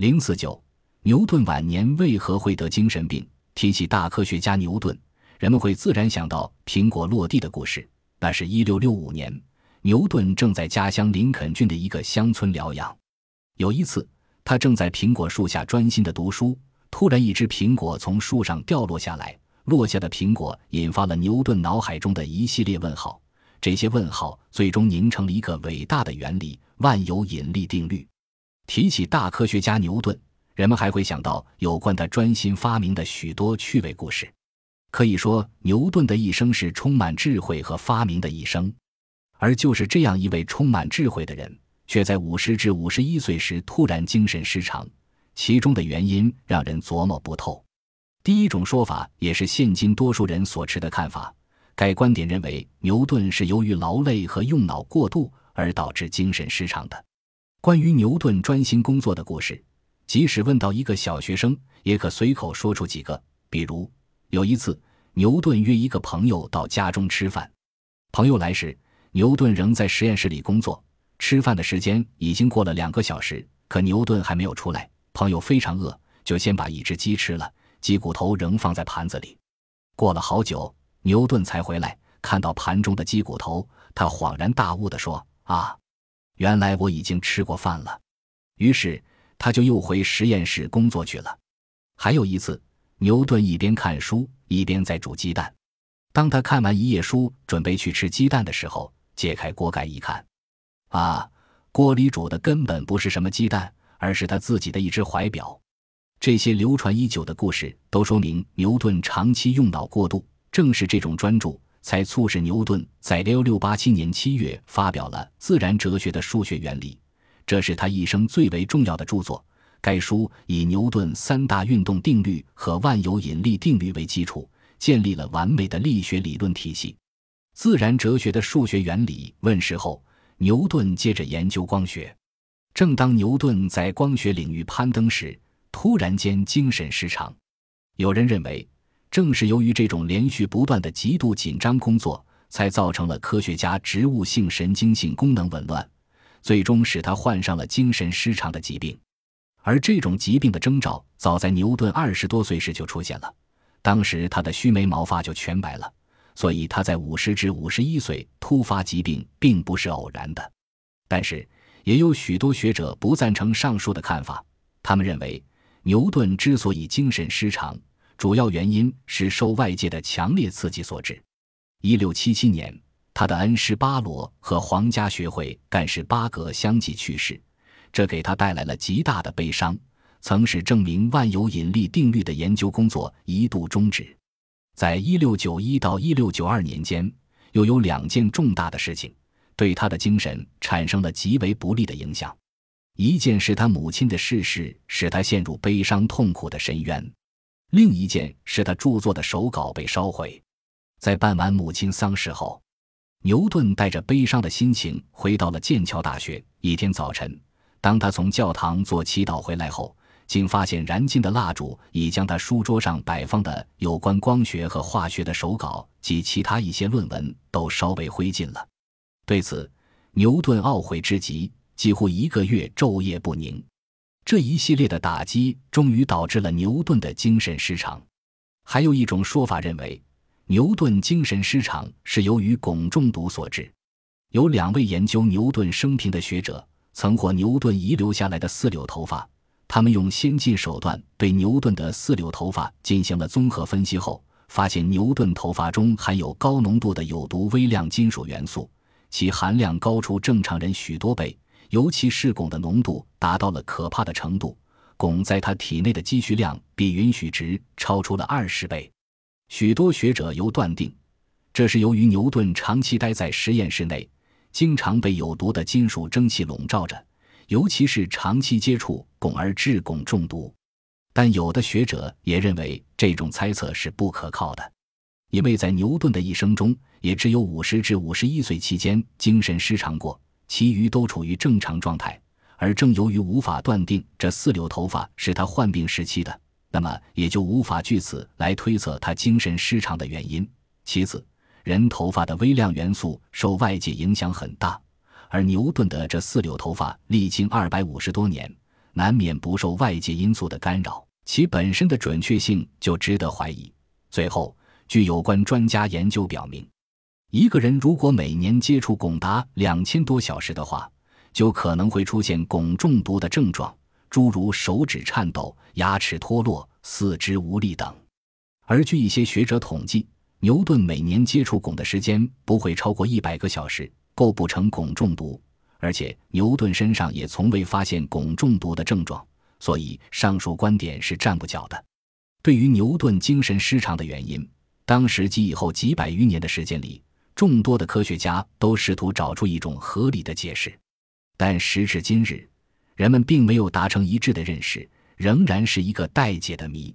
零四九，牛顿晚年为何会得精神病？提起大科学家牛顿，人们会自然想到苹果落地的故事。那是一六六五年，牛顿正在家乡林肯郡的一个乡村疗养。有一次，他正在苹果树下专心的读书，突然一只苹果从树上掉落下来。落下的苹果引发了牛顿脑海中的一系列问号，这些问号最终凝成了一个伟大的原理——万有引力定律。提起大科学家牛顿，人们还会想到有关他专心发明的许多趣味故事。可以说，牛顿的一生是充满智慧和发明的一生。而就是这样一位充满智慧的人，却在五十至五十一岁时突然精神失常，其中的原因让人琢磨不透。第一种说法也是现今多数人所持的看法，该观点认为牛顿是由于劳累和用脑过度而导致精神失常的。关于牛顿专心工作的故事，即使问到一个小学生，也可随口说出几个。比如，有一次，牛顿约一个朋友到家中吃饭，朋友来时，牛顿仍在实验室里工作。吃饭的时间已经过了两个小时，可牛顿还没有出来。朋友非常饿，就先把一只鸡吃了。鸡骨头仍放在盘子里，过了好久，牛顿才回来，看到盘中的鸡骨头，他恍然大悟地说：“啊，原来我已经吃过饭了。”于是他就又回实验室工作去了。还有一次，牛顿一边看书一边在煮鸡蛋。当他看完一页书，准备去吃鸡蛋的时候，揭开锅盖一看，啊，锅里煮的根本不是什么鸡蛋，而是他自己的一只怀表。这些流传已久的故事都说明牛顿长期用脑过度，正是这种专注，才促使牛顿在六六八七年七月发表了《自然哲学的数学原理》，这是他一生最为重要的著作。该书以牛顿三大运动定律和万有引力定律为基础，建立了完美的力学理论体系。《自然哲学的数学原理》问世后，牛顿接着研究光学。正当牛顿在光学领域攀登时，突然间精神失常，有人认为，正是由于这种连续不断的极度紧张工作，才造成了科学家植物性神经性功能紊乱，最终使他患上了精神失常的疾病。而这种疾病的征兆，早在牛顿二十多岁时就出现了，当时他的须眉毛发就全白了，所以他在五十至五十一岁突发疾病，并不是偶然的。但是，也有许多学者不赞成上述的看法，他们认为。牛顿之所以精神失常，主要原因是受外界的强烈刺激所致。一六七七年，他的恩师巴罗和皇家学会干事巴格相继去世，这给他带来了极大的悲伤，曾使证明万有引力定律的研究工作一度终止。在一六九一到一六九二年间，又有两件重大的事情，对他的精神产生了极为不利的影响。一件是他母亲的逝世使他陷入悲伤痛苦的深渊，另一件是他著作的手稿被烧毁。在办完母亲丧事后，牛顿带着悲伤的心情回到了剑桥大学。一天早晨，当他从教堂做祈祷回来后，竟发现燃尽的蜡烛已将他书桌上摆放的有关光学和化学的手稿及其他一些论文都烧为灰烬了。对此，牛顿懊悔之极。几乎一个月昼夜不宁，这一系列的打击终于导致了牛顿的精神失常。还有一种说法认为，牛顿精神失常是由于汞中毒所致。有两位研究牛顿生平的学者曾获牛顿遗留下来的四绺头发，他们用先进手段对牛顿的四绺头发进行了综合分析后，发现牛顿头发中含有高浓度的有毒微量金属元素，其含量高出正常人许多倍。尤其是汞的浓度达到了可怕的程度，汞在他体内的积蓄量比允许值超出了二十倍。许多学者又断定，这是由于牛顿长期待在实验室内，经常被有毒的金属蒸汽笼罩着，尤其是长期接触汞而致汞中毒。但有的学者也认为这种猜测是不可靠的，因为在牛顿的一生中，也只有五十至五十一岁期间精神失常过。其余都处于正常状态，而正由于无法断定这四绺头发是他患病时期的，那么也就无法据此来推测他精神失常的原因。其次，人头发的微量元素受外界影响很大，而牛顿的这四绺头发历经二百五十多年，难免不受外界因素的干扰，其本身的准确性就值得怀疑。最后，据有关专家研究表明，一个人如果每年接触汞达两千多小时的话，就可能会出现汞中毒的症状，诸如手指颤抖、牙齿脱落、四肢无力等。而据一些学者统计，牛顿每年接触汞的时间不会超过一百个小时，构不成汞中毒。而且牛顿身上也从未发现汞中毒的症状，所以上述观点是站不脚的。对于牛顿精神失常的原因，当时及以后几百余年的时间里，众多的科学家都试图找出一种合理的解释，但时至今日，人们并没有达成一致的认识，仍然是一个待解的谜。